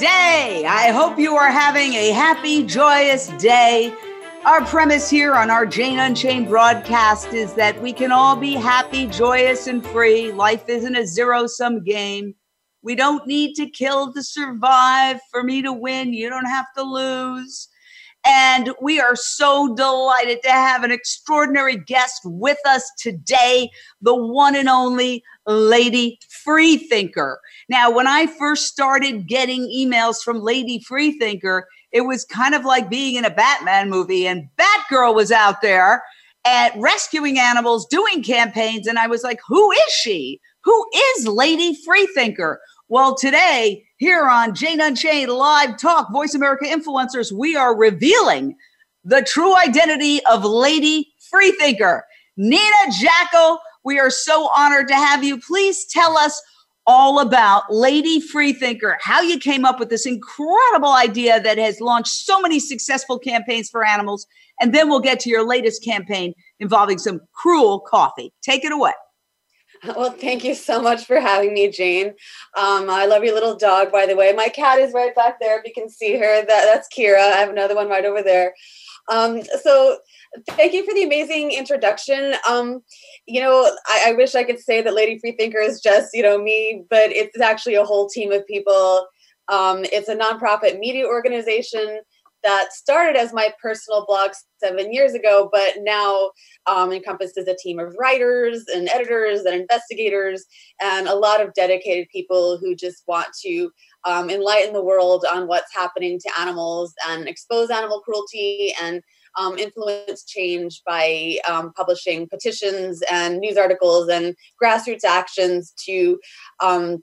Day. I hope you are having a happy, joyous day. Our premise here on our Jane Unchained broadcast is that we can all be happy, joyous, and free. Life isn't a zero sum game. We don't need to kill to survive. For me to win, you don't have to lose. And we are so delighted to have an extraordinary guest with us today, the one and only Lady Freethinker. Now, when I first started getting emails from Lady Freethinker, it was kind of like being in a Batman movie, and Batgirl was out there at rescuing animals, doing campaigns, and I was like, who is she? Who is Lady Freethinker? Well, today, here on Jane Unchained Live Talk, Voice America Influencers, we are revealing the true identity of Lady Freethinker. Nina Jackel, we are so honored to have you. Please tell us all about Lady Freethinker, how you came up with this incredible idea that has launched so many successful campaigns for animals. And then we'll get to your latest campaign involving some cruel coffee. Take it away. Well, thank you so much for having me, Jane. Um, I love your little dog, by the way. My cat is right back there. If you can see her, that, that's Kira. I have another one right over there. Um, so, thank you for the amazing introduction. Um, you know, I, I wish I could say that Lady Freethinker is just, you know, me, but it's actually a whole team of people. Um, it's a nonprofit media organization that started as my personal blog seven years ago, but now um, encompasses a team of writers and editors and investigators and a lot of dedicated people who just want to um, enlighten the world on what's happening to animals and expose animal cruelty and um, influence change by um, publishing petitions and news articles and grassroots actions to um,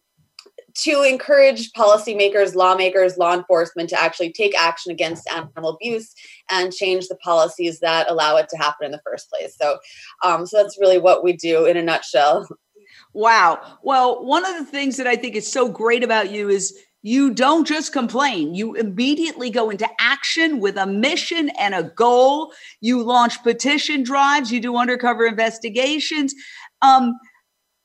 to encourage policymakers, lawmakers, law enforcement to actually take action against animal abuse and change the policies that allow it to happen in the first place. So, um, so that's really what we do in a nutshell. Wow. Well, one of the things that I think is so great about you is you don't just complain. You immediately go into action with a mission and a goal. You launch petition drives. You do undercover investigations. Um,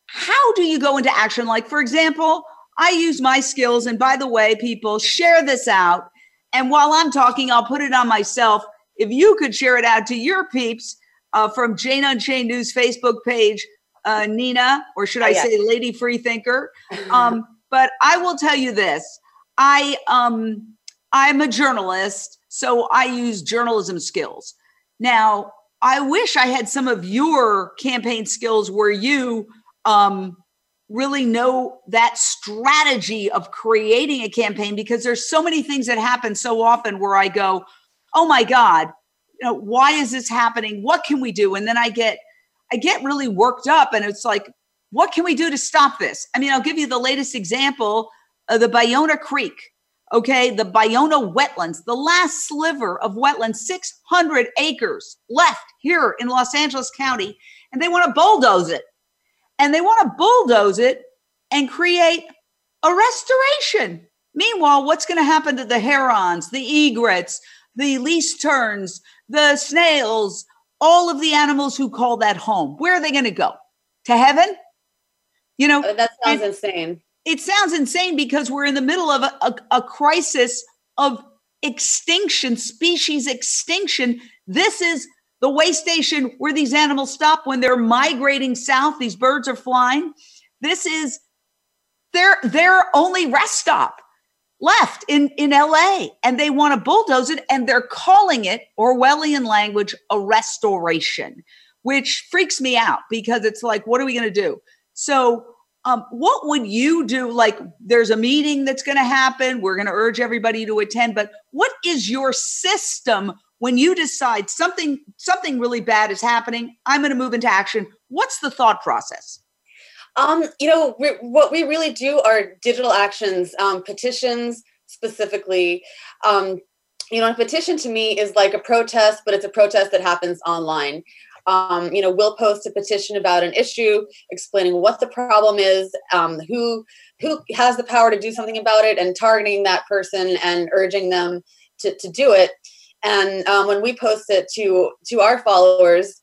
how do you go into action? Like, for example, I use my skills. And by the way, people share this out. And while I'm talking, I'll put it on myself. If you could share it out to your peeps uh, from Jane Unchained News Facebook page, uh, Nina, or should I oh, say Lady Freethinker? Um, but I will tell you this: I um, I'm a journalist, so I use journalism skills. Now, I wish I had some of your campaign skills where you um, really know that strategy of creating a campaign because there's so many things that happen so often where I go, "Oh my god, you know, why is this happening? What can we do?" And then I get I get really worked up and it's like, "What can we do to stop this?" I mean, I'll give you the latest example of the Ballona Creek. Okay, the Ballona wetlands, the last sliver of wetlands, 600 acres left here in Los Angeles County, and they want to bulldoze it and they want to bulldoze it and create a restoration. Meanwhile, what's going to happen to the herons, the egrets, the least terns, the snails, all of the animals who call that home? Where are they going to go? To heaven? You know, uh, that sounds insane. It sounds insane because we're in the middle of a, a, a crisis of extinction, species extinction. This is the way station where these animals stop when they're migrating south, these birds are flying. This is their their only rest stop left in in LA and they want to bulldoze it and they're calling it Orwellian language a restoration which freaks me out because it's like what are we going to do so um, what would you do? Like there's a meeting that's going to happen. We're going to urge everybody to attend but what is your system when you decide something something really bad is happening? I'm going to move into action. What's the thought process? Um, you know we, what we really do are digital actions um, petitions specifically. Um, you know, a petition to me is like a protest, but it's a protest that happens online. Um, you know, we'll post a petition about an issue, explaining what the problem is, um, who who has the power to do something about it, and targeting that person and urging them to, to do it. And um, when we post it to to our followers,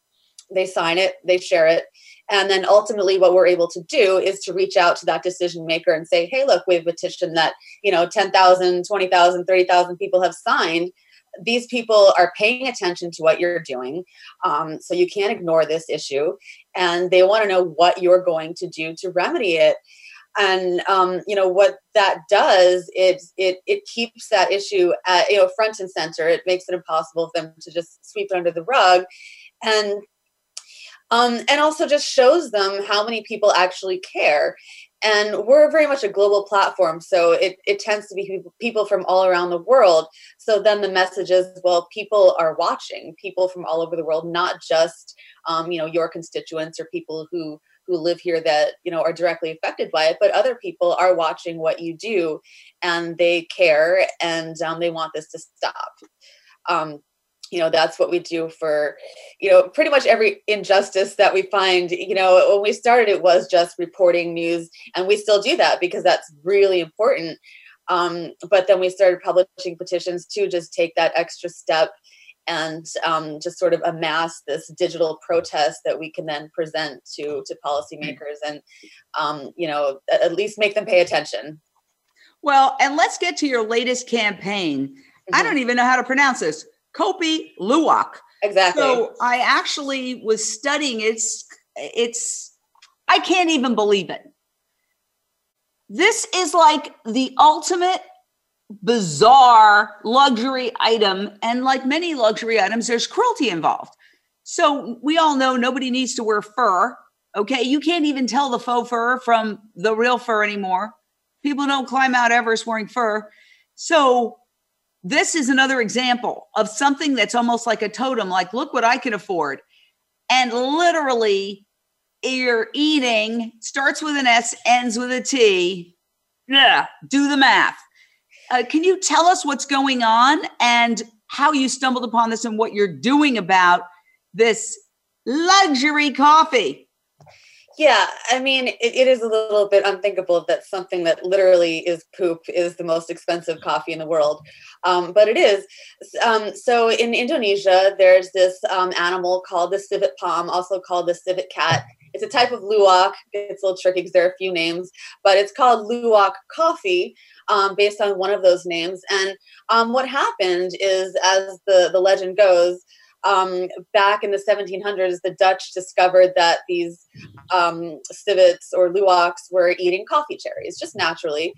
they sign it, they share it, and then ultimately what we're able to do is to reach out to that decision maker and say, hey, look, we have a petition that, you know, 10,000, 20,000, 30,000 people have signed. These people are paying attention to what you're doing. Um, so you can't ignore this issue. And they want to know what you're going to do to remedy it and um, you know what that does it it it keeps that issue at you know front and center it makes it impossible for them to just sweep it under the rug and um, and also just shows them how many people actually care. And we're very much a global platform, so it, it tends to be people from all around the world. So then the message is, well, people are watching, people from all over the world, not just um, you know your constituents or people who who live here that you know are directly affected by it, but other people are watching what you do, and they care and um, they want this to stop. Um, you know that's what we do for you know pretty much every injustice that we find you know when we started it was just reporting news and we still do that because that's really important. Um, but then we started publishing petitions to just take that extra step and um, just sort of amass this digital protest that we can then present to to policymakers and um, you know at least make them pay attention. Well and let's get to your latest campaign. Mm-hmm. i don't even know how to pronounce this Kopi Luwak. Exactly. So I actually was studying it's it's I can't even believe it. This is like the ultimate bizarre luxury item and like many luxury items there's cruelty involved. So we all know nobody needs to wear fur. Okay, you can't even tell the faux fur from the real fur anymore. People don't climb out Everest wearing fur. So this is another example of something that's almost like a totem like look what i can afford. And literally you're eating starts with an s ends with a t. Yeah do the math. Uh, can you tell us what's going on and how you stumbled upon this and what you're doing about this luxury coffee yeah, I mean, it, it is a little bit unthinkable that something that literally is poop is the most expensive coffee in the world, um, but it is. Um, so in Indonesia, there's this um, animal called the civet palm, also called the civet cat. It's a type of luwak. It's a little tricky because there are a few names, but it's called luwak coffee. Um, based on one of those names. And um, what happened is, as the, the legend goes, um, back in the 1700s, the Dutch discovered that these um, civets or luwaks were eating coffee cherries just naturally,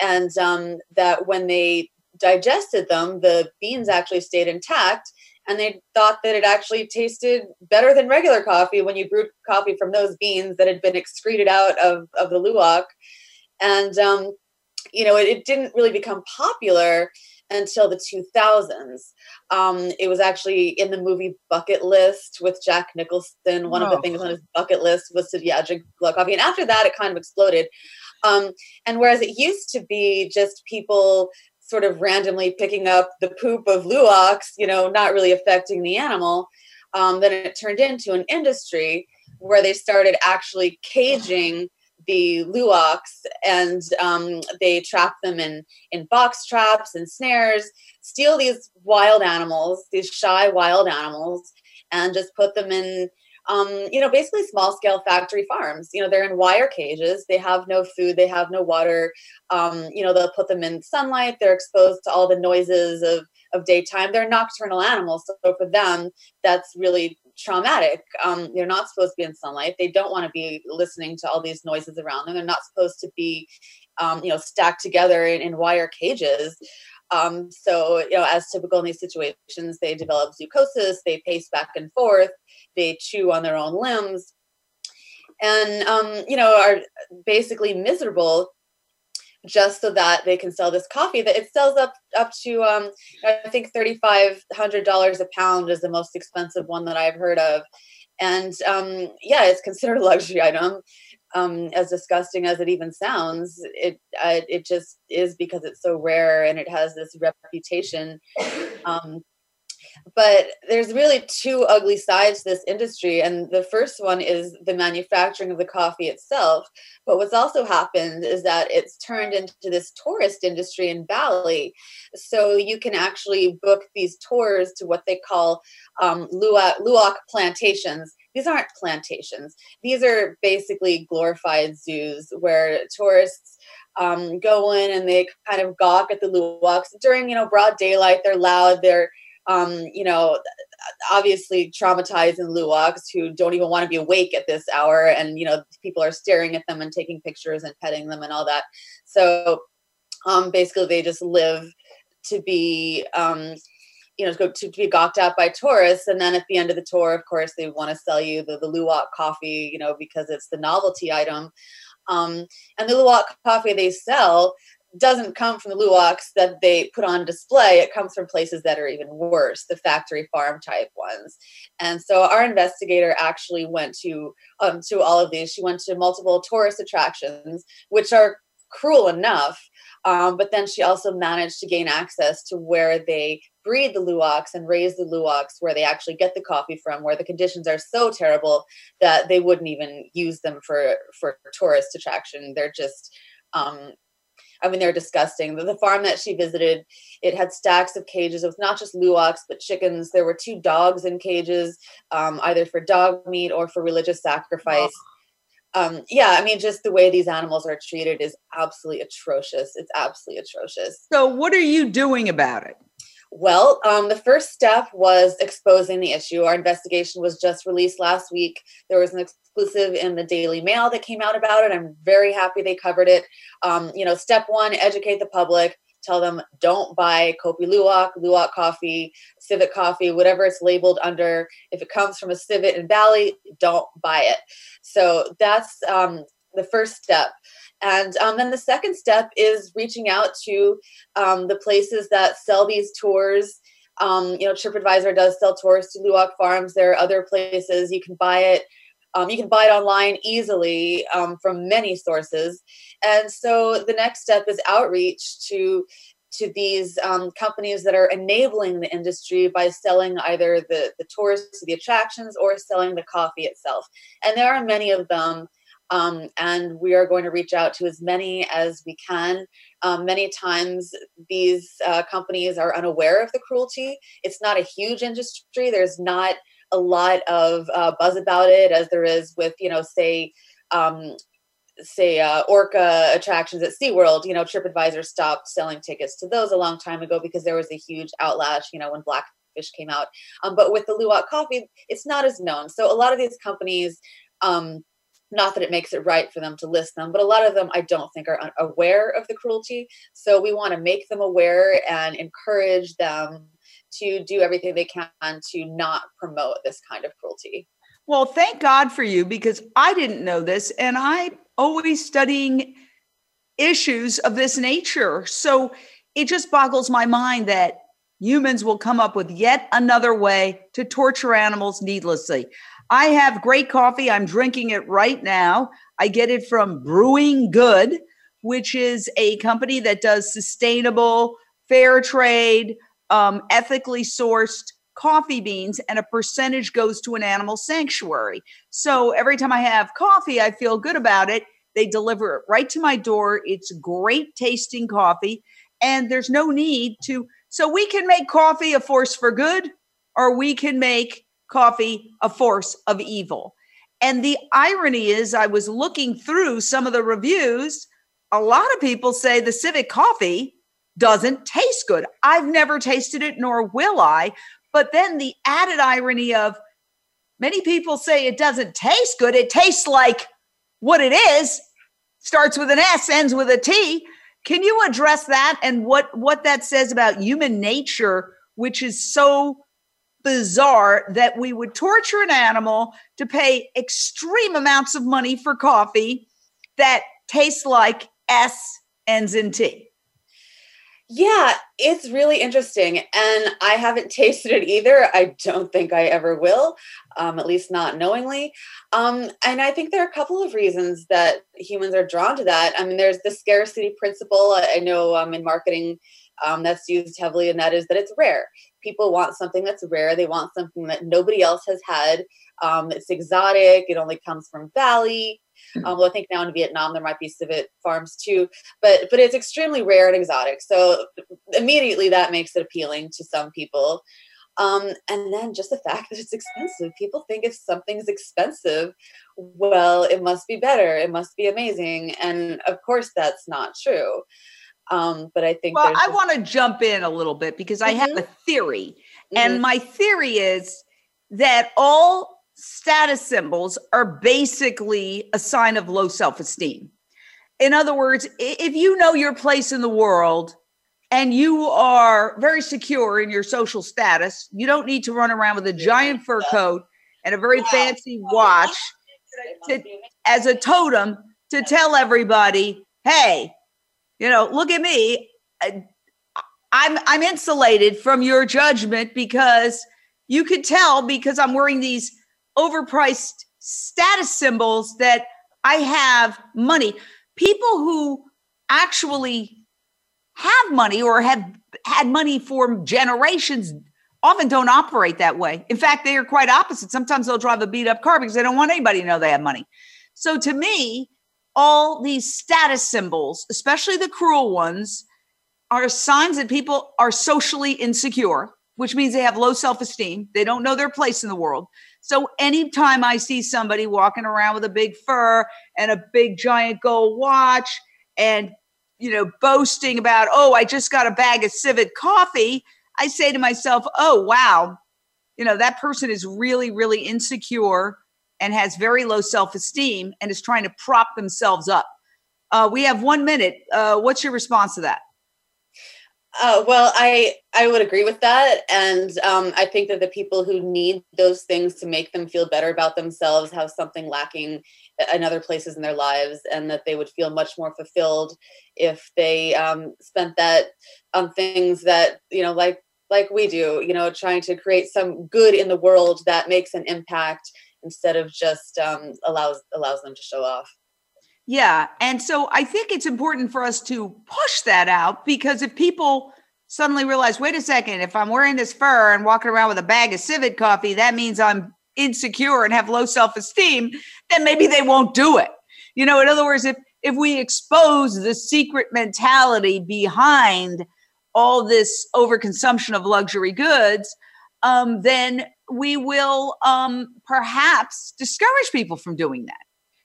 and um, that when they digested them, the beans actually stayed intact. And they thought that it actually tasted better than regular coffee when you brewed coffee from those beans that had been excreted out of, of the luwak. And, um, you know, it, it didn't really become popular until the 2000s. Um, it was actually in the movie Bucket List with Jack Nicholson. One oh. of the things on his bucket list was to, yeah, drink blood coffee. And after that, it kind of exploded. Um, and whereas it used to be just people sort of randomly picking up the poop of luwaks, you know, not really affecting the animal, um, then it turned into an industry where they started actually caging the luwaks and um, they trap them in in box traps and snares steal these wild animals these shy wild animals and just put them in um, you know basically small scale factory farms. You know they're in wire cages. They have no food. They have no water. Um, you know they'll put them in sunlight. They're exposed to all the noises of of daytime. They're nocturnal animals so for them that's really traumatic. Um, they're not supposed to be in sunlight. They don't want to be listening to all these noises around them. They're not supposed to be, um, you know, stacked together in, in wire cages. Um, so, you know, as typical in these situations, they develop zoochosis, they pace back and forth, they chew on their own limbs, and, um, you know, are basically miserable just so that they can sell this coffee that it sells up up to um, I think thirty five hundred dollars a pound is the most expensive one that I've heard of, and um, yeah, it's considered a luxury item. um, as disgusting as it even sounds, it uh, it just is because it's so rare and it has this reputation. Um, but there's really two ugly sides to this industry and the first one is the manufacturing of the coffee itself. But what's also happened is that it's turned into this tourist industry in bali. So you can actually book these tours to what they call um, luwak, luwak plantations. These aren't plantations. These are basically glorified zoos where tourists um, go in and they kind of gawk at the luwaks. During you know broad daylight they're loud they're um, you know, obviously traumatized in Luwaks who don't even want to be awake at this hour. And, you know, people are staring at them and taking pictures and petting them and all that. So um, basically, they just live to be. Um, you know, to, to be gawked at by tourists. And then at the end of the tour, of course, they want to sell you the, the Luwak coffee, you know, because it's the novelty item. Um, and the Luwak coffee they sell doesn't come from the luwaks that they put on display. It comes from places that are even worse, the factory farm type ones. And so our investigator actually went to um, to all of these. She went to multiple tourist attractions, which are cruel enough. Um, but then she also managed to gain access to where they breed the luwaks and raise the luwaks, where they actually get the coffee from, where the conditions are so terrible that they wouldn't even use them for for tourist attraction. They're just um, I mean, they're disgusting. The, the farm that she visited, it had stacks of cages. It was not just luwaks, but chickens. There were two dogs in cages, um, either for dog meat or for religious sacrifice. Oh. Um, yeah, I mean, just the way these animals are treated is absolutely atrocious. It's absolutely atrocious. So, what are you doing about it? Well, um, the first step was exposing the issue. Our investigation was just released last week. There was an exclusive in the Daily Mail that came out about it. I'm very happy they covered it. Um, you know, step one: educate the public. Tell them don't buy Kopi Luwak, Luwak coffee, Civet coffee, whatever it's labeled under. If it comes from a Civet in Bali, don't buy it. So that's um, the first step. And um, then the second step is reaching out to um, the places that sell these tours. Um, you know, TripAdvisor does sell tours to Luwak Farms. There are other places you can buy it. Um, you can buy it online easily um, from many sources. And so the next step is outreach to to these um, companies that are enabling the industry by selling either the, the tours to the attractions or selling the coffee itself. And there are many of them um, and we are going to reach out to as many as we can. Um, many times, these uh, companies are unaware of the cruelty. It's not a huge industry. There's not a lot of uh, buzz about it, as there is with, you know, say, um, say uh, orca attractions at SeaWorld, you know, TripAdvisor stopped selling tickets to those a long time ago because there was a huge outlash, you know, when Blackfish came out. Um, but with the Luwak coffee, it's not as known. So a lot of these companies um, not that it makes it right for them to list them, but a lot of them I don't think are aware of the cruelty. So we want to make them aware and encourage them to do everything they can to not promote this kind of cruelty. Well, thank God for you because I didn't know this and I'm always studying issues of this nature. So it just boggles my mind that humans will come up with yet another way to torture animals needlessly. I have great coffee. I'm drinking it right now. I get it from Brewing Good, which is a company that does sustainable, fair trade, um, ethically sourced coffee beans, and a percentage goes to an animal sanctuary. So every time I have coffee, I feel good about it. They deliver it right to my door. It's great tasting coffee, and there's no need to. So we can make coffee a force for good, or we can make coffee a force of evil. And the irony is, I was looking through some of the reviews. A lot of people say the civet coffee doesn't taste good. I've never tasted it, nor will I. But then the added irony of many people say it doesn't taste good. It tastes like what it is, starts with an S, ends with a T. Can you address that and what, what that says about human nature, which is so bizarre that we would torture an animal to pay extreme amounts of money for coffee that tastes like S ends in T. Yeah, it's really interesting. And I haven't tasted it either. I don't think I ever will, um, at least not knowingly. Um, and I think there are a couple of reasons that humans are drawn to that. I mean, there's the scarcity principle. I, know um, in marketing um, that's used heavily, and that is that it's rare. People want something that's rare, they want something that nobody else has had. Um, it's exotic, it only comes from Bali. Mm-hmm. Um, well, I think now in Vietnam there might be civet farms too, but but it's extremely rare and exotic. So immediately that makes it appealing to some people. Um, and then just the fact that it's expensive. People think if something's expensive, well, it must be better, it must be amazing, and of course that's not true. Um, but I think well, I want to jump in a little bit because mm-hmm. I have mm-hmm. a theory, mm-hmm. and my theory is that all status symbols are basically a sign of low self esteem. In other words, if you know your place in the world and you are very secure in your social status, you don't need to run around with a giant fur coat and a very fancy watch to, as a totem to tell everybody, hey, you know, look at me. I'm I'm insulated from your judgment because you could tell because I'm wearing these overpriced status symbols that I have money. People who actually have money or have had money for generations often don't operate that way. In fact, they are quite opposite. Sometimes they'll drive a beat up car because they don't want anybody to know they have money. So to me, all these status symbols, especially the cruel ones, are signs that people are socially insecure, which means they have low self esteem. They don't know their place in the world. So anytime I see somebody walking around with a big fur and a big giant gold watch and you know boasting about, "Oh, I just got a bag of civet coffee," I say to myself, "Oh, wow. You know, that person is really really insecure and has very low self-esteem and is trying to prop themselves up." Uh, we have one minute. Uh, what's your response to that? Uh, well, I I would agree with that, and um, I think that the people who need those things to make them feel better about themselves have something lacking in other places in their lives, and that they would feel much more fulfilled if they um, spent that on things that you know, like like we do, you know, trying to create some good in the world that makes an impact instead of just um, allows allows them to show off. Yeah. And so I think it's important for us to push that out because if people suddenly realize, wait a second, if I'm wearing this fur and walking around with a bag of civet coffee, that means I'm insecure and have low self esteem, then maybe they won't do it. You know, in other words, if if we expose the secret mentality behind all this overconsumption of luxury goods, um, then we will um, perhaps discourage people from doing that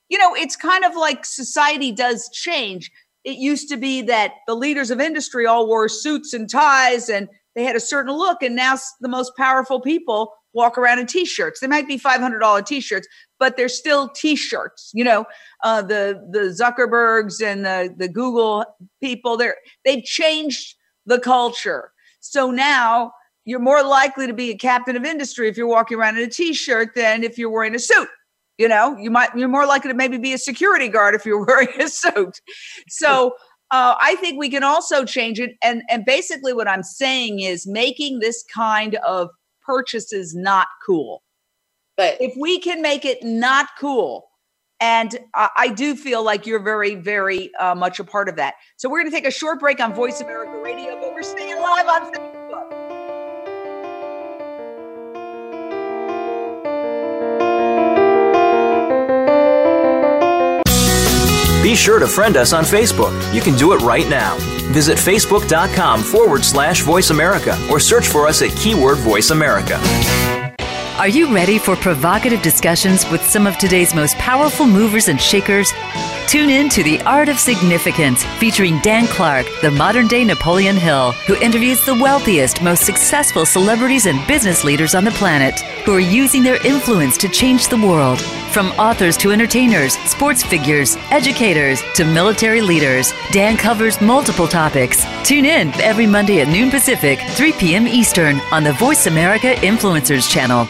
you know, it's kind of like society does change. It used to be that the leaders of industry all wore suits and ties and they had a certain look. And now the most powerful people walk around in t-shirts. They might be $500 t-shirts, but they're still t-shirts. You know, uh, the, the Zuckerbergs and the, the Google people, they're, they've changed the culture. So now you're more likely to be a captain of industry if you're walking around in a t-shirt than if you're wearing a suit. You know you might you're more likely to maybe be a security guard if you're wearing a suit. So uh, i think we can also change it and and basically what i'm saying is making this kind of purchases not cool. But if we can make it not cool and I, I do feel like you're very, very uh, much a part of that. So we're going to take a short break on Voice America Radio, but we're staying live on Be sure to friend us on Facebook. You can do it right now. Visit facebook.com forward slash voice America or search for us at keyword voice America. Are you ready for provocative discussions with some of today's most powerful movers and shakers? Tune in to The Art of Significance, featuring Dan Clark, the modern day Napoleon Hill, who interviews the wealthiest, most successful celebrities and business leaders on the planet who are using their influence to change the world. From authors to entertainers, sports figures, educators to military leaders, Dan covers multiple topics. Tune in every Monday at noon Pacific, 3 p.m. Eastern on the Voice America Influencers channel.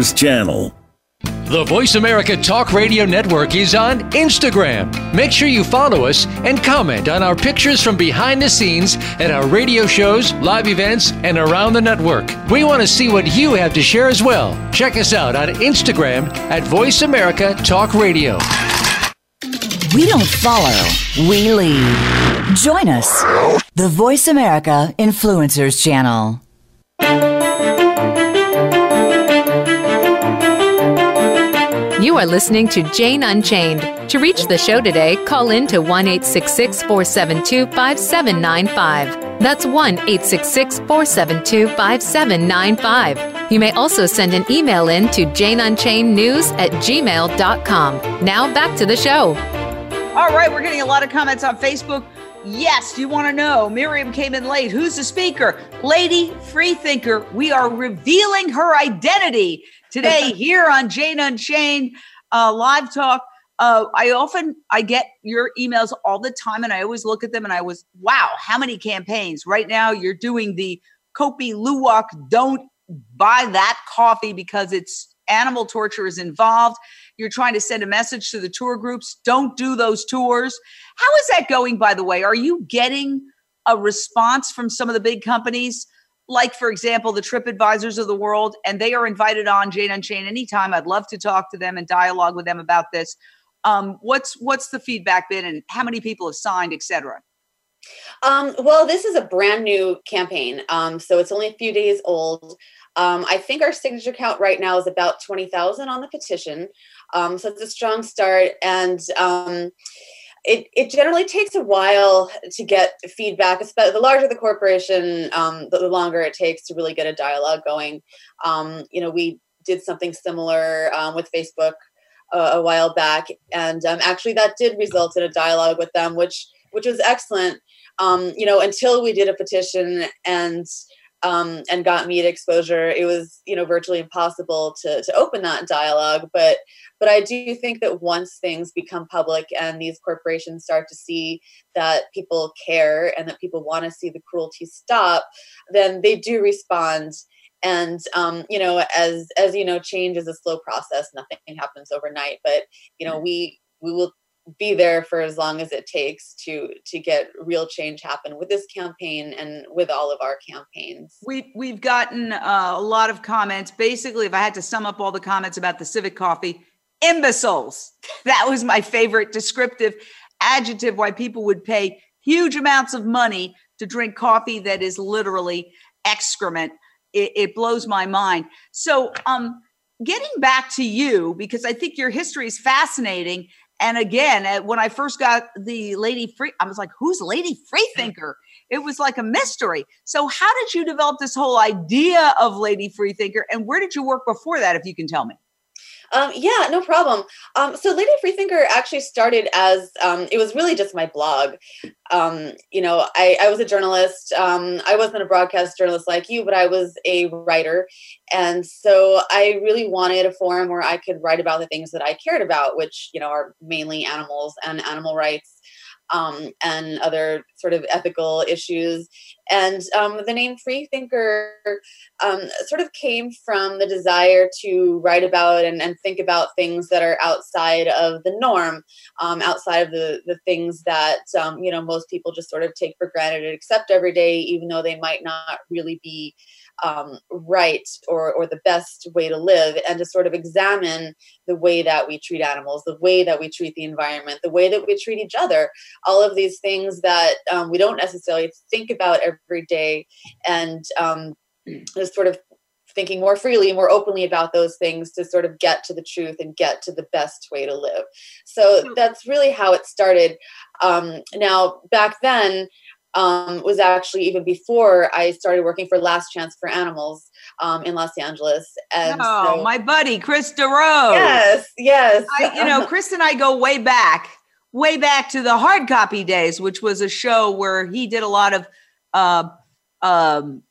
channel. The Voice America Talk Radio Network is on Instagram. Make sure you follow us and comment on our pictures from behind the scenes at our radio shows, live events, and around the network. We want to see what you have to share as well. Check us out on Instagram at Voice America Talk Radio. We don't follow, we lead. Join us, the Voice America Influencers Channel. You are listening to Jane Unchained. To reach the show today, call in to 1 472 5795. That's 1 472 5795. You may also send an email in to janeunchainednews at gmail.com. Now back to the show. All right, we're getting a lot of comments on Facebook. Yes, you want to know. Miriam came in late. Who's the speaker? Lady Freethinker. We are revealing her identity today here on Jane Unchained uh, Live Talk. Uh, I often I get your emails all the time, and I always look at them, and I was wow, how many campaigns? Right now, you're doing the Kopi Luwak. Don't buy that coffee because it's animal torture is involved. You're trying to send a message to the tour groups. Don't do those tours. How is that going, by the way? Are you getting a response from some of the big companies? Like for example the trip advisors of the world and they are invited on jane unchained anytime. I'd love to talk to them and dialogue with them about this. Um, what's what's the feedback been and how many people have signed etc um, well this is a brand new campaign um, so it's only a few days old. Um, i think our signature count right now is about 20000 on the petition. Um, so it's a strong start and um, it, it generally takes a while to get feedback. Especially the larger the corporation, um, the, the, longer it takes to really get a dialogue going. Um, you know, we did something similar um, with Facebook uh, a while back, and um, actually that did result in a dialogue with them, which which was excellent. Um, you know, until we did a petition and um, and got media exposure, it was you know virtually impossible to to open that dialogue. But but I do think that once things become public and these corporations start to see that people care and that people want to see the cruelty stop, then they do respond. And um, you know, as as you know, change is a slow process. Nothing happens overnight. But you know, we we will be there for as long as it takes to to get real change happen with this campaign and with all of our campaigns. We we've gotten uh, a lot of comments. Basically if i had to sum up all the comments about the civet coffee imbeciles. That was my favorite descriptive adjective why people would pay huge amounts of money to drink coffee that is literally excrement. It, it blows my mind. So um getting back to you because i think your history is fascinating and again, when I first got the Lady Free, I was like, who's Lady Freethinker? It was like a mystery. So, how did you develop this whole idea of Lady Freethinker? And where did you work before that, if you can tell me? Um, yeah, no problem. Um, so Lady Freethinker actually started as um, it was really just my blog. Um, you know, I, I, was a journalist. Um, I wasn't a broadcast journalist like you, but I was a writer, and so I really wanted a forum where I could write about the things that I cared about, which you know are mainly animals and animal rights um, and other sort of ethical issues. And um, the name Freethinker um, sort of came from the desire to write about and, and, think about things that are outside of the norm, um, outside of the, the things that, um, you know, most people just sort of take for granted and accept every day, even though they might not really be um, right or, or the best way to live and to sort of examine the way that we treat animals, the way that we treat the environment, the way that we treat each other, all of these things that um, we don't necessarily think about every day and um, just sort of thinking more freely, and more openly about those things to sort of get to the truth and get to the best way to live. So that's really how it started. Um, now, back then, um, was actually even before I started working for Last Chance for Animals um, in Los Angeles. And oh, so, my buddy Chris DeRose. Yes, yes. I, you know, Chris and I go way back, way back to the hard copy days, which was a show where he did a lot of uh, um,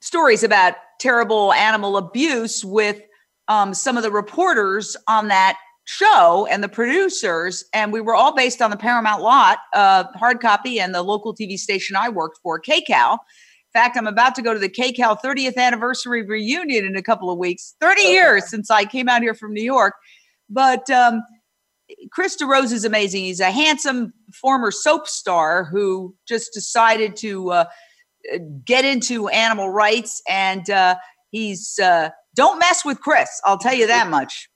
stories about terrible animal abuse with um, some of the reporters on that show and the producers, and we were all based on the Paramount lot, uh, hard copy, and the local TV station I worked for, KCAL. In fact, I'm about to go to the KCAL 30th anniversary reunion in a couple of weeks. 30 years since I came out here from New York. But um, Chris DeRose is amazing. He's a handsome former soap star who just decided to uh, get into animal rights, and uh, he's uh, don't mess with Chris. I'll tell you that much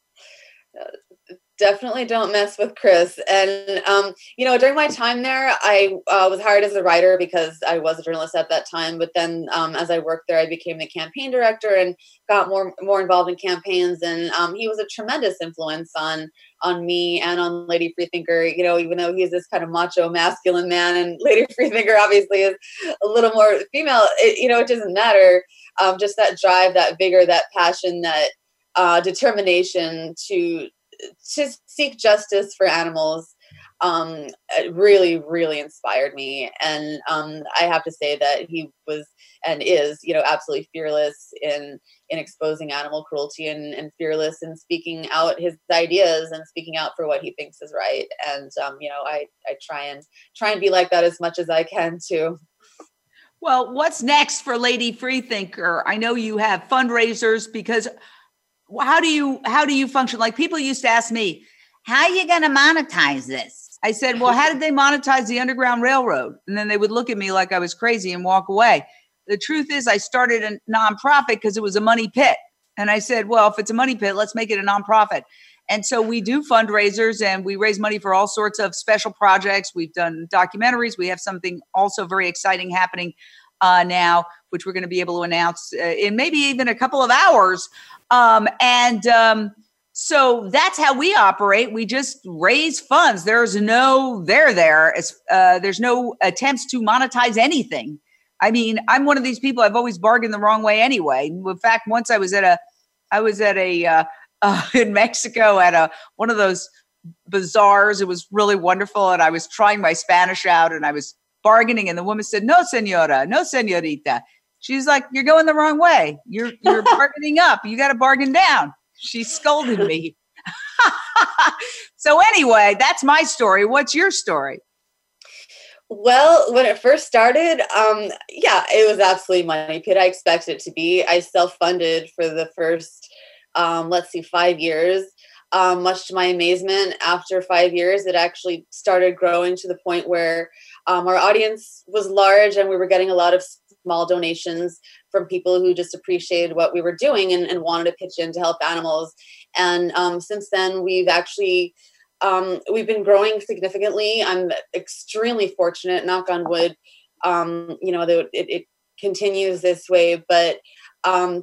definitely don't mess with Chris. And um, you know, during my time there, I uh, was hired as a writer because I was a journalist at that time. But then, um, as I worked there, I became the campaign director and got more more involved in campaigns. And um, he was a tremendous influence on on me and on Lady Freethinker. You know, even though he's this kind of macho, masculine man, and Lady Freethinker obviously is a little more female. It, you know, it doesn't matter. Um, just that drive, that vigor, that passion, that uh, determination to to seek justice for animals um, really, really inspired me. And um, I have to say that he was and is, you know, absolutely fearless in in exposing animal cruelty and, and fearless in speaking out his ideas and speaking out for what he thinks is right. And um, you know, I I try and try and be like that as much as I can too. Well, what's next for Lady Freethinker? I know you have fundraisers because how do you how do you function? Like people used to ask me, how are you going to monetize this? I said, well, how did they monetize the Underground Railroad? And then they would look at me like I was crazy and walk away. The truth is, I started a nonprofit because it was a money pit. And I said, well, if it's a money pit, let's make it a nonprofit. And so we do fundraisers and we raise money for all sorts of special projects. We've done documentaries. We have something also very exciting happening uh, now, which we're going to be able to announce uh, in maybe even a couple of hours. Um, and um, so that's how we operate. We just raise funds. There's no there there. Uh, there's no attempts to monetize anything. I mean, I'm one of these people. I've always bargained the wrong way anyway. In fact, once I was at a, I was at a uh, uh, in Mexico at a one of those bazaars. It was really wonderful, and I was trying my Spanish out, and I was bargaining, and the woman said, "No, senora, no, senorita." She's like, "You're going the wrong way. You're you're bargaining up. You got to bargain down." She scolded me. so anyway, that's my story. What's your story? Well, when it first started, um, yeah, it was absolutely money pit. I expected it to be. I self-funded for the first, um, let's see, five years. Um, much to my amazement, after five years, it actually started growing to the point where um, our audience was large and we were getting a lot of small donations from people who just appreciated what we were doing and, and wanted to pitch in to help animals. And um, since then, we've actually um, we've been growing significantly. I'm extremely fortunate, knock on wood. Um, you know, it, it, continues this way, but um,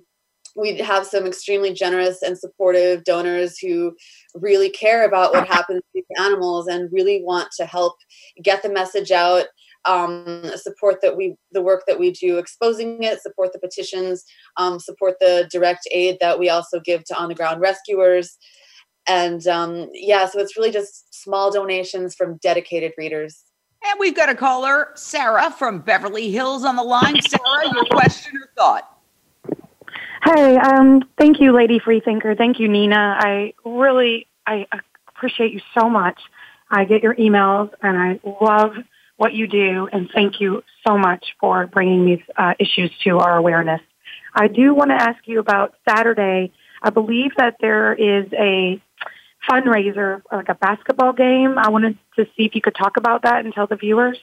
we have some extremely generous and supportive donors who really care about what happens to animals and really want to help get the message out um, support that we the work that we do exposing it support the petitions um, support the direct aid that we also give to on the ground rescuers and um, yeah so it's really just small donations from dedicated readers and we've got a caller sarah from beverly hills on the line sarah your question or thought Hey, um, thank you, Lady Freethinker. Thank you, Nina. I really, I appreciate you so much. I get your emails and I love what you do, and thank you so much for bringing these uh, issues to our awareness. I do want to ask you about Saturday. I believe that there is a fundraiser, like a basketball game. I wanted to see if you could talk about that and tell the viewers.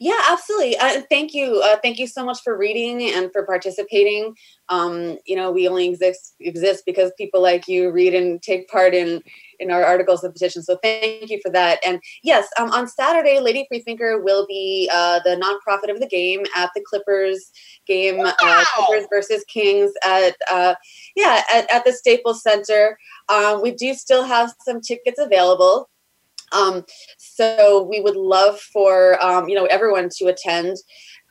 Yeah, absolutely. Uh, thank you. Uh, thank you so much for reading and for participating. Um, you know, we only exist exist because people like you read and take part in in our articles and petitions. So thank you for that. And yes, um, on Saturday, Lady Freethinker will be uh, the nonprofit of the game at the Clippers game, uh, wow. uh, Clippers versus Kings at uh, yeah at, at the Staples Center. Um, we do still have some tickets available. Um, so we would love for um, you know everyone to attend.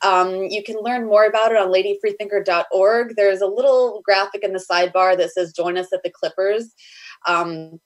Um, you can learn more about it on ladyfreethinker.org. There's a little graphic in the sidebar that says "Join us at the Clippers." Um,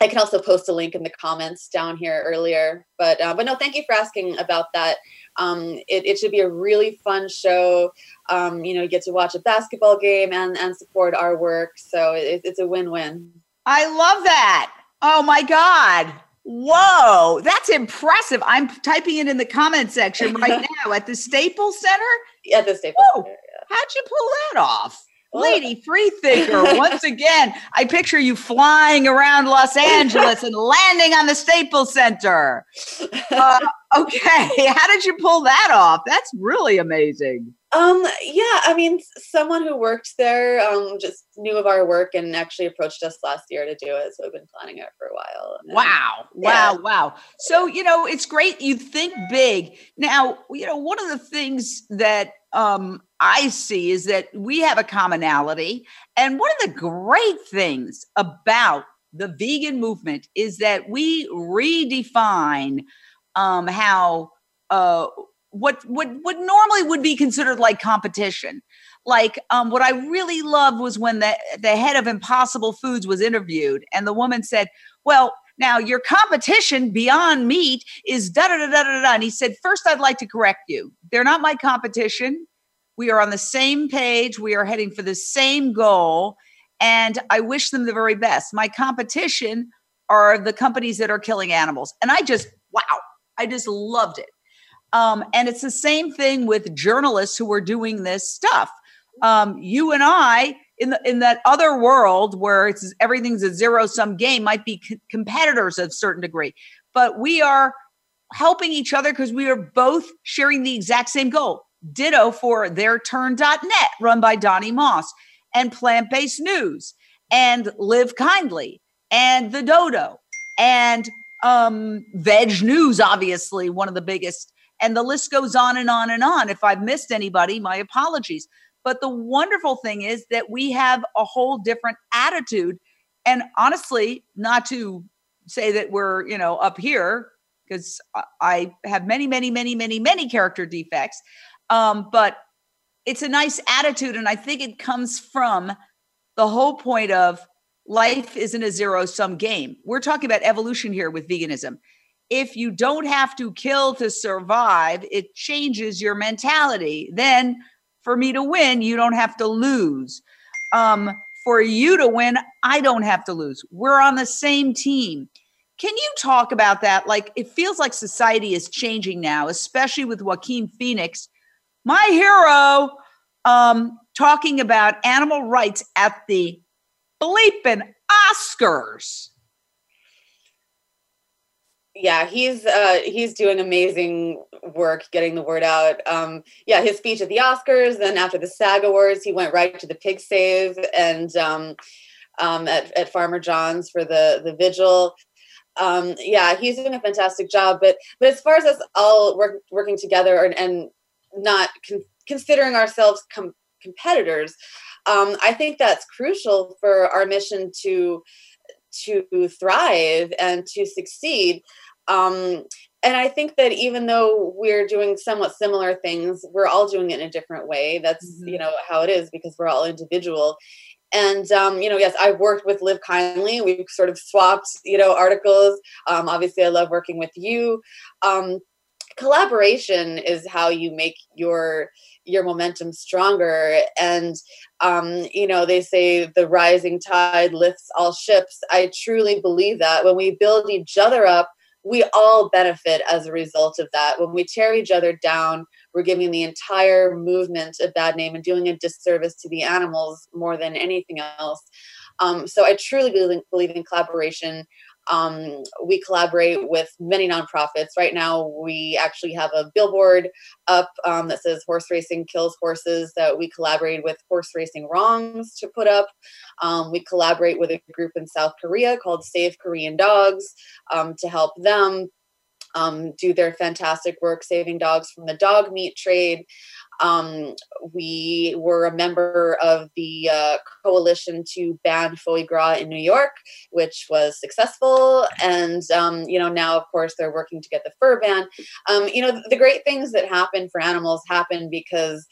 I can also post a link in the comments down here earlier. But uh, but no, thank you for asking about that. Um, it, it, should be a really fun show. Um, you know, you get to watch a basketball game and and support our work. So it, it's a win win. I love that. Oh my god. Whoa, that's impressive. I'm typing it in the comment section right now at the Staples Center. Yeah, the Staples Whoa, Center. Yeah. How'd you pull that off? Lady free thinker, once again, I picture you flying around Los Angeles and landing on the Staples Center. Uh, okay, how did you pull that off? That's really amazing. Um, yeah, I mean, someone who worked there um, just knew of our work and actually approached us last year to do it. So we've been planning it for a while. Then, wow, yeah. wow, wow. So, you know, it's great. You think big. Now, you know, one of the things that um, I see is that we have a commonality. And one of the great things about the vegan movement is that we redefine um, how uh, what what what normally would be considered like competition. Like um, what I really loved was when the the head of Impossible Foods was interviewed, and the woman said, "Well." Now, your competition beyond meat is da da da da da da. And he said, First, I'd like to correct you. They're not my competition. We are on the same page. We are heading for the same goal. And I wish them the very best. My competition are the companies that are killing animals. And I just, wow, I just loved it. Um, and it's the same thing with journalists who are doing this stuff. Um, you and I, in the in that other world where it's everything's a zero sum game, might be c- competitors of a certain degree, but we are helping each other because we are both sharing the exact same goal. Ditto for theirturn.net, run by Donny Moss, and Plant Based News, and Live Kindly, and The Dodo, and um, Veg News, obviously, one of the biggest and the list goes on and on and on. If I've missed anybody, my apologies. But the wonderful thing is that we have a whole different attitude. And honestly, not to say that we're, you know, up here, because I have many, many, many, many, many character defects. Um, but it's a nice attitude. And I think it comes from the whole point of life isn't a zero sum game. We're talking about evolution here with veganism if you don't have to kill to survive, it changes your mentality. Then for me to win, you don't have to lose. Um, for you to win, I don't have to lose. We're on the same team. Can you talk about that? Like, it feels like society is changing now, especially with Joaquin Phoenix, my hero, um, talking about animal rights at the bleeping Oscars yeah he's uh he's doing amazing work getting the word out. Um yeah his speech at the oscars then after the sag awards he went right to the pig save and um um at, at farmer john's for the the vigil. Um yeah he's doing a fantastic job but but as far as us all work, working together and, and not con- considering ourselves com- competitors um i think that's crucial for our mission to to thrive and to succeed um, and I think that even though we're doing somewhat similar things, we're all doing it in a different way. That's mm-hmm. you know how it is because we're all individual. And um, you know, yes, I've worked with Live Kindly. We've sort of swapped, you know, articles. Um, obviously, I love working with you. Um, collaboration is how you make your your momentum stronger and um, you know they say the rising tide lifts all ships i truly believe that when we build each other up we all benefit as a result of that. When we tear each other down, we're giving the entire movement a bad name and doing a disservice to the animals more than anything else. Um, so I truly believe, believe in collaboration. Um, we collaborate with many nonprofits. Right now, we actually have a billboard up um, that says Horse Racing Kills Horses that we collaborate with Horse Racing Wrongs to put up. Um, we collaborate with a group in South Korea called Save Korean Dogs um, to help them um, do their fantastic work saving dogs from the dog meat trade. Um, we were a member of the uh, coalition to ban foie gras in New York, which was successful. And, um, you know, now, of course, they're working to get the fur ban. Um, you know, the great things that happen for animals happen because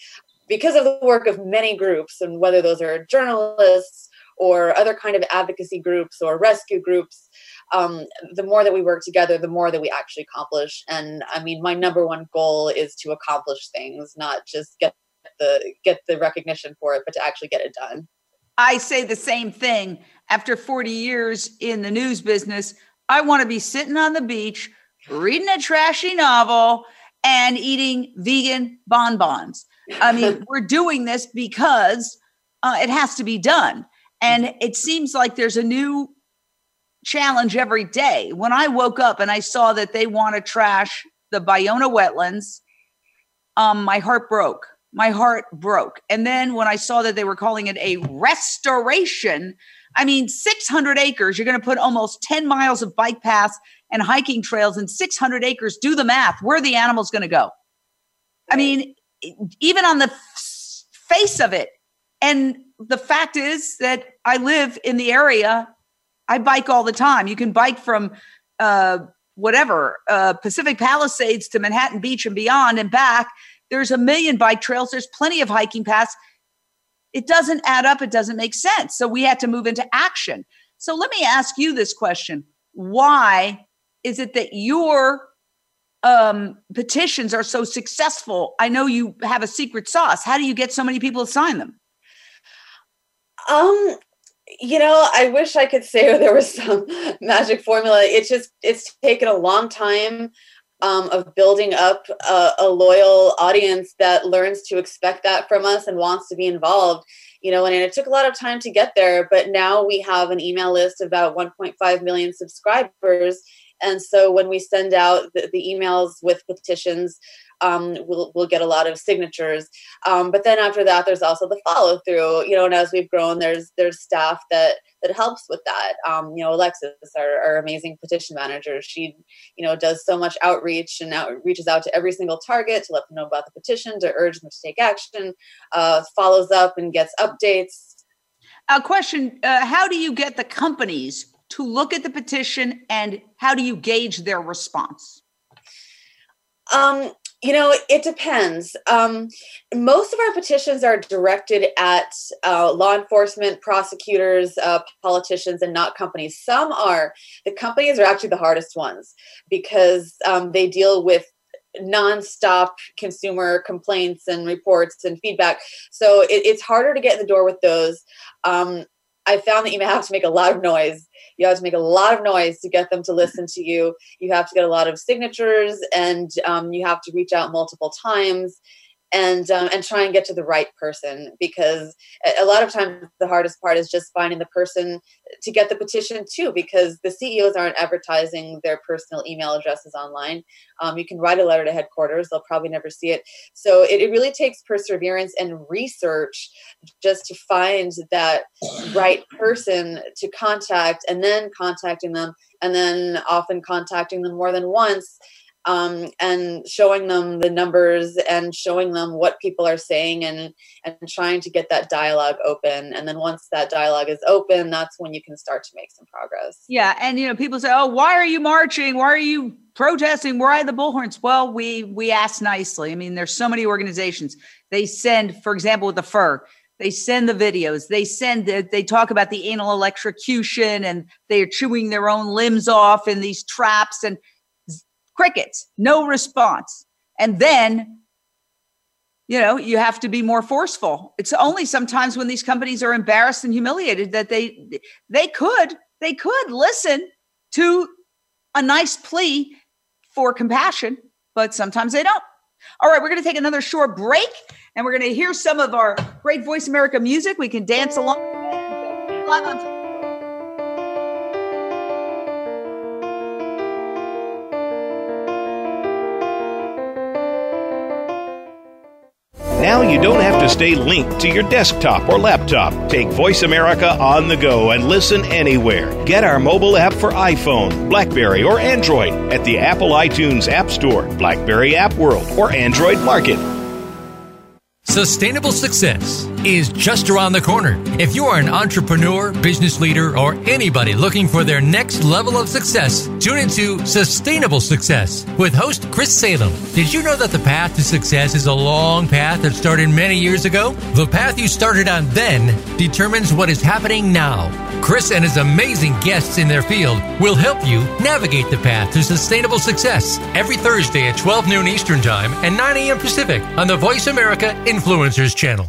because of the work of many groups and whether those are journalists or other kind of advocacy groups or rescue groups um, the more that we work together the more that we actually accomplish. And i mean my number one goal is to accomplish things not just get the get the recognition for it but to actually get it done. I say the same thing. After 40 years in the news business i want to be sitting on the beach reading a trashy novel and eating vegan bonbons. I mean we're doing this because uh, it has to be done and it seems like there's a new challenge every day. When I woke up and I saw that they want to trash the Ballona wetlands, um, my heart broke. My heart broke. And then when I saw that they were calling it a restoration, I mean, 600 acres, you're going to put almost 10 miles of bike paths and hiking trails in 600 acres. Do the math. Where are the animals going to go? I mean, even on the face of it. And the fact is that I live in the area. I bike all the time. You can bike from uh, whatever uh, Pacific Palisades to Manhattan Beach and beyond and back. There's a million bike trails. There's plenty of hiking paths. It doesn't add up. It doesn't make sense. So we had to move into action. So let me ask you this question: Why is it that your um, petitions are so successful? I know you have a secret sauce. How do you get so many people to sign them? Um, you know, I wish I could say there was some magic formula. It's just it's taken a long time um, of building up a, a, loyal audience that learns to expect that from us and wants to be involved. You know, and, it took a lot of time to get there, but now we have an email list of about 1.5 million subscribers. And so when we send out the, the emails with petitions, um, we'll, we'll get a lot of signatures. Um, but then after that, there's also the follow through, you know, and as we've grown, there's, there's staff that, that helps with that. Um, you know, Alexis, our, our amazing petition manager, she, you know, does so much outreach and out, reaches out to every single target to let them know about the petition, to urge them to take action, uh, follows up and gets updates. A question, uh, how do you get the companies to look at the petition and how do you gauge their response? Um, you know, it depends. Um, most of our petitions are directed at uh, law enforcement, prosecutors, uh, politicians, and not companies. Some are. The companies are actually the hardest ones because um, they deal with nonstop consumer complaints and reports and feedback. So it, it's harder to get in the door with those. Um, I found that you have to make a lot of noise. You have to make a lot of noise to get them to listen to you. You have to get a lot of signatures, and um, you have to reach out multiple times and um, and try and get to the right person because a lot of times the hardest part is just finding the person to get the petition to because the CEOs aren't advertising their personal email addresses online. Um, you can write a letter to headquarters; they'll probably never see it. So it, it really takes perseverance and research just to find that right person to contact, and then contacting them, and then often contacting them more than once um, and showing them the numbers and showing them what people are saying and and trying to get that dialogue open. And then once that dialogue is open that's when you can start to make some progress. Yeah and you know people say oh why are you marching? Why are you protesting? Why are the bullhorns? Well we we ask nicely. I mean there's so many organizations. They send for example with the fur they send the videos they send the, they talk about the anal electrocution and they're chewing their own limbs off in these traps and crickets, no response. And then, you know, you have to be more forceful. It's only sometimes when these companies are embarrassed and humiliated that they they could they could listen to a nice plea for compassion, but sometimes they don't. All right, we're going to take another short break and we're going to hear some of our great Voice America music. We can dance along. You don't have to stay linked to your desktop or laptop. Take Voice America on the go and listen anywhere. Get our mobile app for iPhone, Blackberry, or Android at the Apple iTunes App Store, Blackberry App World, or Android Market. Sustainable success is just around the corner. If you are an entrepreneur, business leader, or anybody looking for their next level of success, tune into Sustainable Success with host Chris Salem. Did you know that the path to success is a long path that started many years ago? The path you started on then determines what is happening now. Chris and his amazing guests in their field will help you navigate the path to sustainable success every Thursday at 12 noon Eastern Time and 9 a.m. Pacific on the Voice America Influencers channel.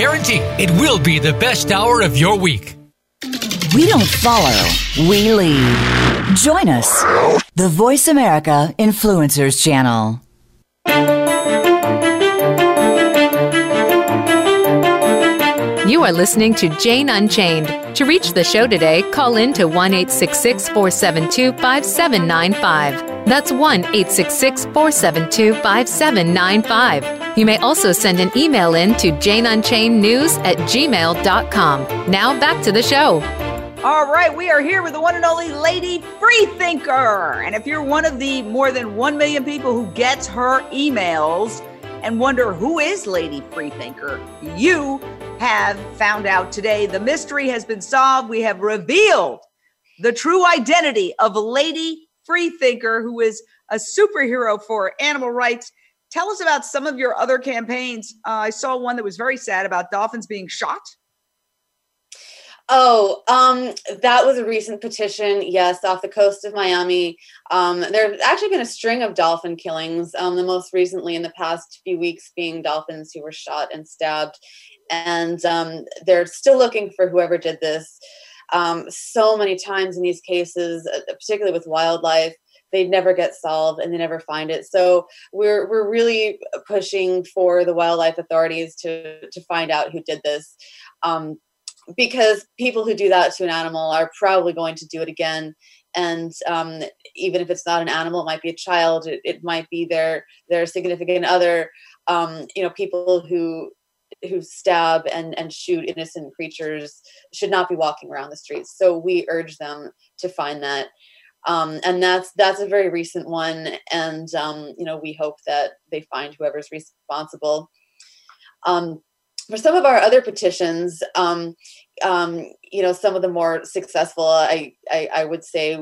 guarantee it will be the best hour of your week. We don't follow, we lead. Join us, the Voice America Influencers Channel. You are listening to Jane Unchained. To reach the show today, call in to 1 472 5795. That's 1 472 5795. You may also send an email in to janeunchainednews at gmail.com. Now back to the show. All right, we are here with the one and only Lady Freethinker. And if you're one of the more than 1 million people who gets her emails and wonder who is Lady Freethinker, you have found out today. The mystery has been solved. We have revealed the true identity of Lady Freethinker, who is a superhero for animal rights. Tell us about some of your other campaigns. Uh, I saw one that was very sad about dolphins being shot. Oh, um, that was a recent petition. Yes, off the coast of Miami. Um, there's actually been a string of dolphin killings. Um, the most recently in the past few weeks being dolphins who were shot and stabbed, and um, they're still looking for whoever did this. Um, so many times in these cases, uh, particularly with wildlife, they never get solved and they never find it. So we're we're really pushing for the wildlife authorities to to find out who did this. Um, because people who do that to an animal are probably going to do it again and um, even if it's not an animal it might be a child it, it might be their their significant other um, you know people who who stab and and shoot innocent creatures should not be walking around the streets. So we urge them to find that. Um, and that's that's a very recent one. And um, you know we hope that they find whoever's responsible. Um, for some of our other petitions, um, um, you know, some of the more successful, I, I, I would say,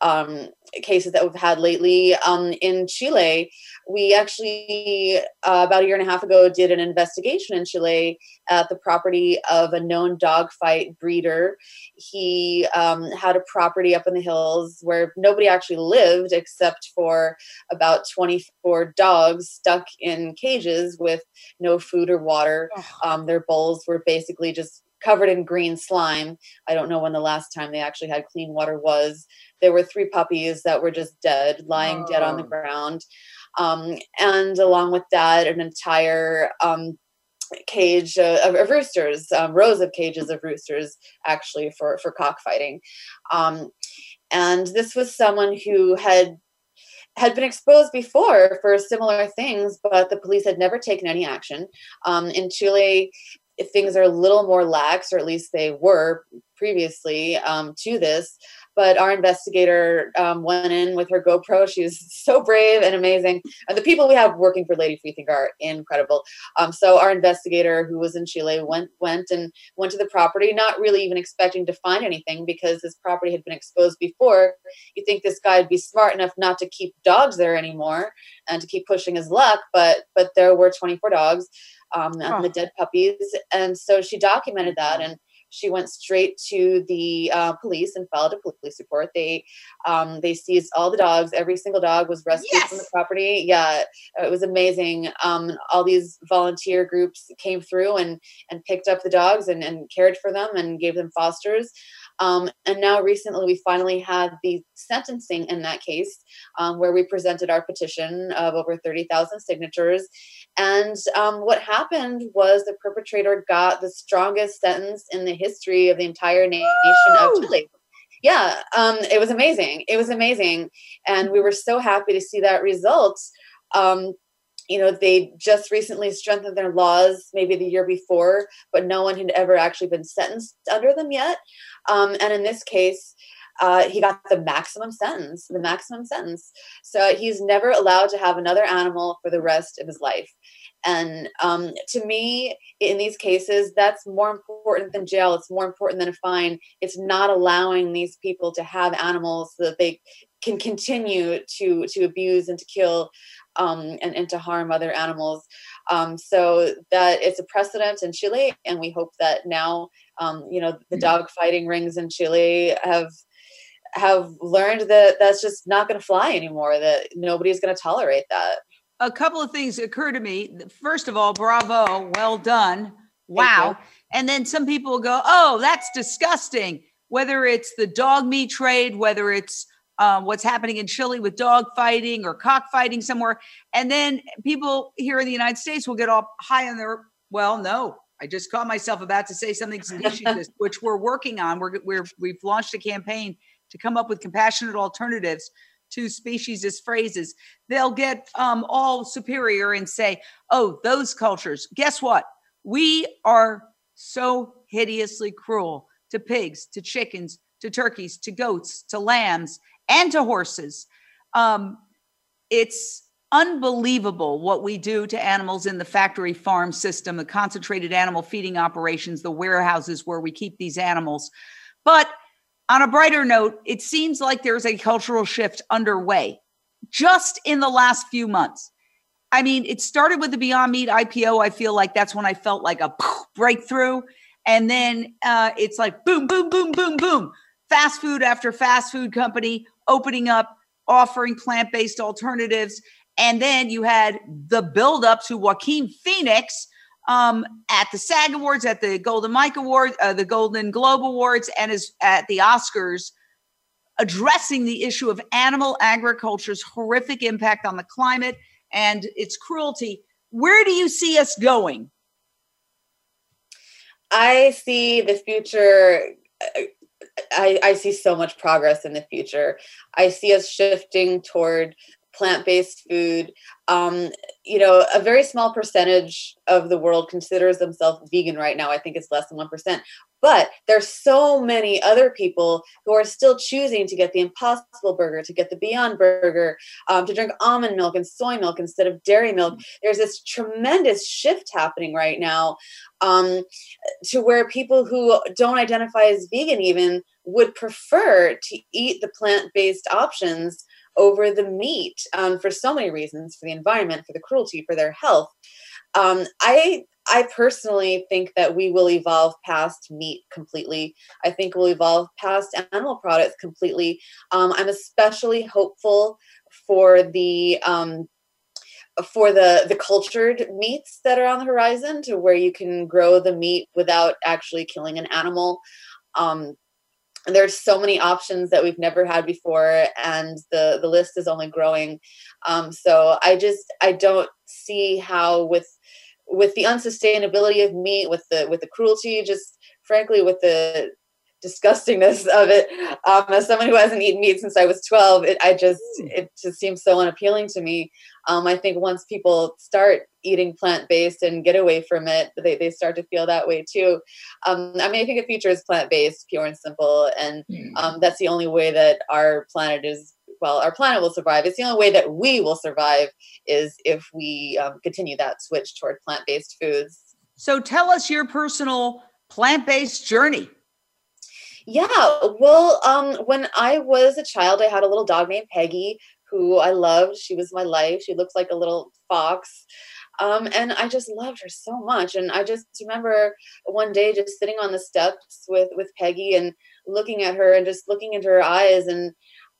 um, cases that we've had lately. Um, in Chile, we actually, uh, about a year and a half ago, did an investigation in Chile at the property of a known dogfight breeder. He um, had a property up in the hills where nobody actually lived except for about 24 dogs stuck in cages with no food or water. Um, their bowls were basically just covered in green slime. I don't know when the last time they actually had clean water was there were three puppies that were just dead, lying oh. dead on the oh. ground. Um, and along with that, an entire um, cage uh, of, of, roosters, um, rows of cages of roosters, actually for for cockfighting. Um, and this was someone who had had been exposed before for similar things, but the police had never taken any action. Um, in Chile, things are a little more lax, or at least they were previously um, to this but our investigator um, went in with her GoPro. She was so brave and amazing. And the people we have working for Lady Freethinker are incredible. Um, so our investigator, who was in Chile, went went and went to the property, not really even expecting to find anything because this property had been exposed before. You think this guy would be smart enough not to keep dogs there anymore and to keep pushing his luck, but but there were 24 dogs um, and the dead puppies, and so she documented that and she went straight to the uh, police and filed a police report. They um, they seized all the dogs. Every single dog was rescued yes! from the property. Yeah, it was amazing. Um, all these volunteer groups came through and and picked up the dogs and, and cared for them and gave them fosters. Um, and now recently we finally had the sentencing in that case um, where we presented our petition of over 30,000 signatures. And um, what happened was the perpetrator got the strongest sentence in the history of the entire nation of Chile. Yeah um, it was amazing. It was amazing. And we were so happy to see that result. Um, you know they just recently strengthened their laws maybe the year before but no one had ever actually been sentenced under them yet. Um, and in this case uh, he got the maximum sentence the maximum sentence. So he's never allowed to have another animal for the rest of his life. And um, to me in these cases that's more important than jail. It's more important than a fine. It's not allowing these people to have animals so that they can continue to to abuse and to kill um, and, and to harm other animals. Um, so that it's a precedent in Chile, and we hope that now, um, you know, the dog fighting rings in Chile have have learned that that's just not going to fly anymore. That nobody's going to tolerate that. A couple of things occur to me. First of all, bravo, well done, wow. And then some people will go, "Oh, that's disgusting." Whether it's the dog meat trade, whether it's um, what's happening in Chile with dog fighting or cockfighting somewhere. And then people here in the United States will get all high on their, well, no, I just caught myself about to say something which we're working on. We're, we're, we've launched a campaign to come up with compassionate alternatives to speciesist phrases. They'll get um, all superior and say, oh, those cultures. Guess what? We are so hideously cruel to pigs, to chickens, to turkeys, to goats, to lambs, and to horses. Um, it's unbelievable what we do to animals in the factory farm system, the concentrated animal feeding operations, the warehouses where we keep these animals. But on a brighter note, it seems like there's a cultural shift underway just in the last few months. I mean, it started with the Beyond Meat IPO. I feel like that's when I felt like a breakthrough. And then uh, it's like boom, boom, boom, boom, boom. Fast food after fast food company opening up, offering plant based alternatives. And then you had the build up to Joaquin Phoenix um, at the SAG Awards, at the Golden Mike Award, uh, the Golden Globe Awards, and is at the Oscars, addressing the issue of animal agriculture's horrific impact on the climate and its cruelty. Where do you see us going? I see the future uh, I, I see so much progress in the future. I see us shifting toward plant-based food. Um, you know, a very small percentage of the world considers themselves vegan right now. I think it's less than one percent. But there's so many other people who are still choosing to get the Impossible Burger, to get the Beyond Burger, um, to drink almond milk and soy milk instead of dairy milk. There's this tremendous shift happening right now um, to where people who don't identify as vegan even would prefer to eat the plant-based options over the meat um, for so many reasons for the environment for the cruelty for their health. Um, i i personally think that we will evolve past meat completely. I think we'll evolve past animal products completely. Um, i'm especially hopeful for the um, for the the cultured meats that are on the horizon to where you can grow the meat without actually killing an animal. Um, there's so many options that we've never had before and the the list is only growing um, so i just i don't see how with with the unsustainability of meat with the with the cruelty just frankly with the disgustingness of it. Um, as someone who hasn't eaten meat since I was 12, it, I just, it just seems so unappealing to me. Um, I think once people start eating plant-based and get away from it, they, they start to feel that way too. Um, I mean, I think the future is plant-based, pure and simple. And hmm. um, that's the only way that our planet is well, our planet will survive. It's the only way that we will survive is if we um, continue that switch toward plant based foods. So tell us your personal plant based journey. Yeah, well, um, when I was a child, I had a little dog named Peggy who I loved. She was my life. She looked like a little fox. Um, and I just loved her so much. And I just remember one day just sitting on the steps with with Peggy and looking at her and just looking into her eyes and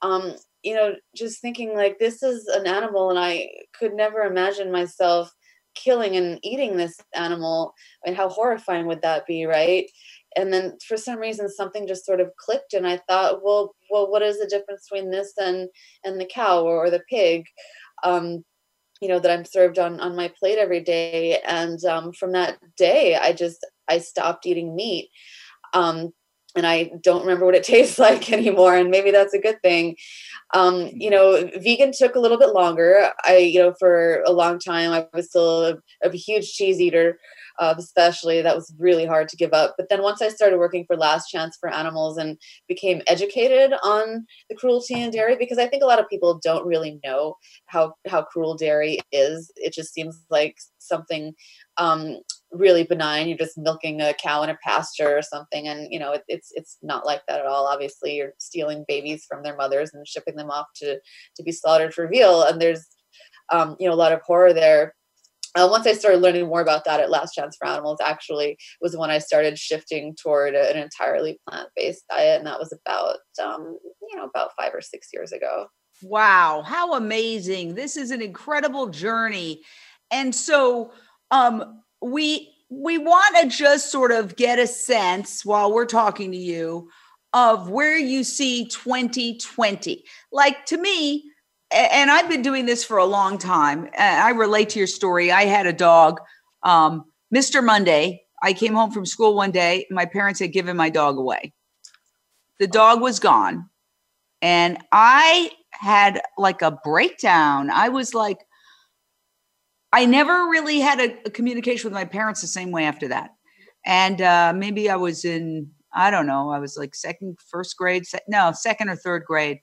um, you know, just thinking like this is an animal and I could never imagine myself killing and eating this animal and how horrifying would that be, right? and then for some reason something just sort of clicked and i thought well well what is the difference between this and and the cow or the pig um you know that i'm served on on my plate every day and um from that day i just i stopped eating meat um and I don't remember what it tastes like anymore. And maybe that's a good thing. Um, you know, vegan took a little bit longer. I, you know, for a long time, I was still a, a huge cheese eater especially that was really hard to give up. But then once I started working for Last Chance for Animals and became educated on the cruelty in dairy, because I think a lot of people don't really know how how cruel dairy is. It just seems like something um, really benign. You're just milking a cow in a pasture or something, and you know it, it's it's not like that at all. Obviously, you're stealing babies from their mothers and shipping them off to to be slaughtered for veal, and there's um, you know a lot of horror there uh, once I started learning more about that at Last Chance for Animals, actually was when I started shifting toward an entirely plant-based diet, and that was about um, you know about five or six years ago. Wow, how amazing! This is an incredible journey, and so um, we we want to just sort of get a sense while we're talking to you of where you see 2020. Like to me, and I've been doing this for a long time. I relate to your story. I had a dog, um, Mr. Monday. I came home from school one day. My parents had given my dog away. The dog was gone. And I had like a breakdown. I was like, I never really had a, a communication with my parents the same way after that. And uh, maybe I was in, I don't know, I was like second, first grade, se- no, second or third grade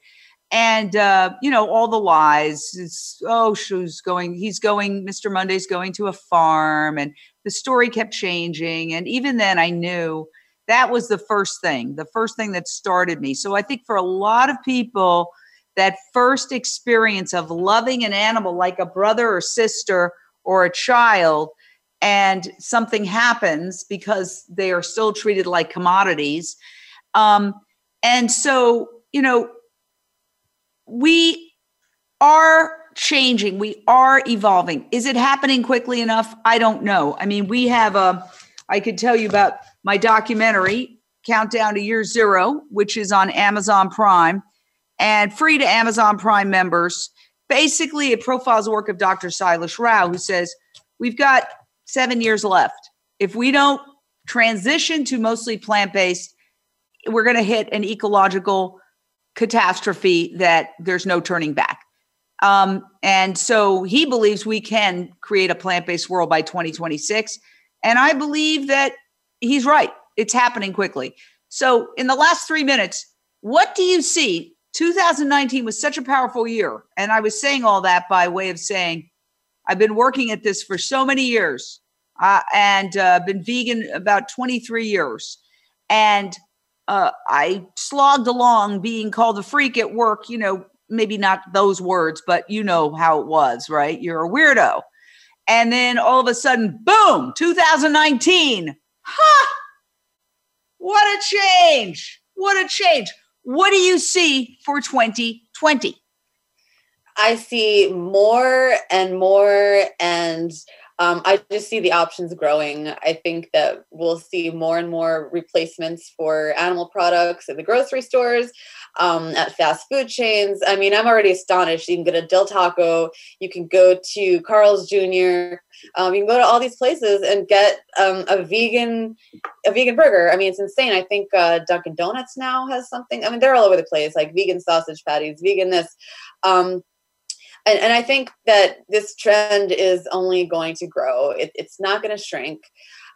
and uh, you know all the lies it's, oh she's going he's going mr monday's going to a farm and the story kept changing and even then i knew that was the first thing the first thing that started me. So i think for a lot of people that first experience of loving an animal like a brother or sister or a child and something happens because they are still treated like commodities um, and so you know we are changing. We are evolving. Is it happening quickly enough? I don't know. I mean we have a i could tell you about my documentary countdown to year zero which is on amazon prime and free to amazon prime members. Basically it profiles the work of dr sailesh rao who says we've got seven years left. If we don't transition to mostly plant-based we're going to hit an ecological catastrophe that there's no turning back. Um, and so he believes we can create a plant based world by 2026. And I believe that he's right. It's happening quickly. So, in the last three minutes, what do you see? 2019 was such a powerful year. And I was saying all that by way of saying, I've been working at this for so many years uh, and uh, been vegan about 23 years. And uh, I slogged along being called a freak at work, you know, maybe not those words, but you know how it was, right? You're a weirdo. And then all of a sudden, boom, 2019. Ha! What a change. What a change. What do you see for 2020? I see more and more and um, I just see the options growing. I think that we'll see more and more replacements for animal products in the grocery stores, um, at fast food chains. I mean, I'm already astonished. You can go to Del Taco, you can go to Carl's Jr., um, you can go to all these places and get um, a vegan a vegan burger. I mean, it's insane. I think uh, Dunkin' Donuts now has something. I mean, they're all over the place, like vegan sausage patties, vegan this. And, and I think that this trend is only going to grow. It, it's not going to shrink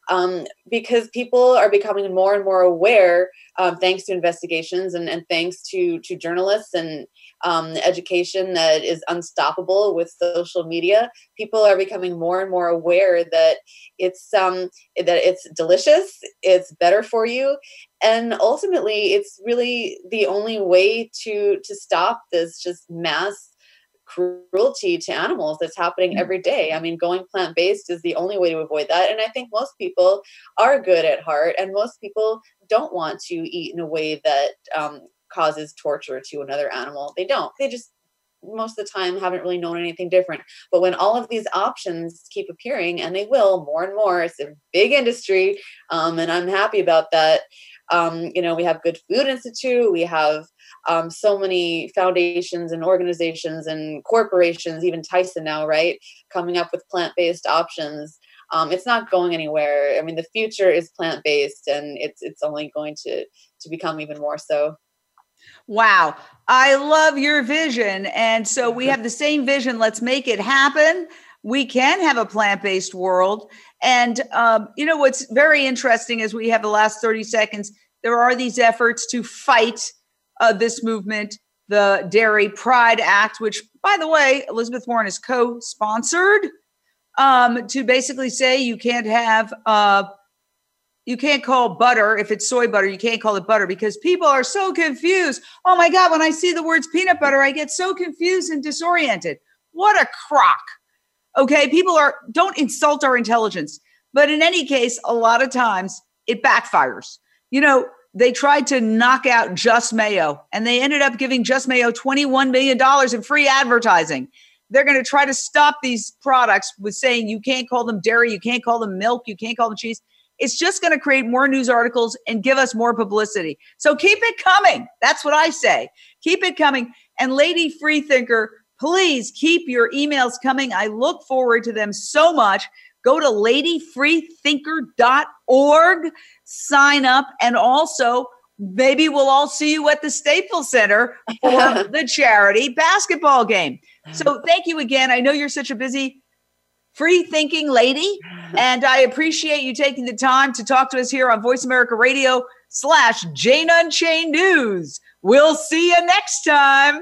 um, because people are becoming more and more aware, um, thanks to investigations and, and, thanks to to journalists and um, education that is unstoppable with social media. People are becoming more and more aware that it's um, that it's delicious, it's better for you, and ultimately, it's really the only way to to stop this just mass cruelty to animals that's happening mm. every day. I mean, going plant based is the only way to avoid that. And I think most people are good at heart, and most people don't want to eat in a way that um, causes torture to another animal. They don't. They just most of the time haven't really known anything different. But when all of these options keep appearing, and they will more and more, it's a big industry, um, and I'm happy about that. Um, you know, we have Good Food Institute, we have um, so many foundations and organizations and corporations, even Tyson now, right, coming up with plant based options. Um, it's not going anywhere. I mean, the future is plant based, and it's it's only going to to become even more so. Wow. I love your vision. And so we have the same vision. Let's make it happen. We can have a plant based world. And, um, you know, what's very interesting as we have the last 30 seconds, there are these efforts to fight uh, this movement, the Dairy Pride Act, which, by the way, Elizabeth Warren is co sponsored um, to basically say you can't have. Uh, you can't call butter if it's soy butter you can't call it butter because people are so confused oh my god when i see the words peanut butter i get so confused and disoriented what a crock okay people are don't insult our intelligence but in any case a lot of times it backfires you know they tried to knock out just mayo and they ended up giving just mayo 21 million dollars in free advertising they're going to try to stop these products with saying you can't call them dairy you can't call them milk you can't call them cheese it's just going to create more news articles and give us more publicity. So keep it coming. That's what I say. Keep it coming. And Lady Freethinker, please keep your emails coming. I look forward to them so much. Go to ladyfreethinker.org, sign up, and also maybe we'll all see you at the Staples Center for the charity basketball game. So thank you again. I know you're such a busy free thinking lady. And I appreciate you taking the time to talk to us here on Voice America Radio slash Jane Unchained News. We'll see you next time.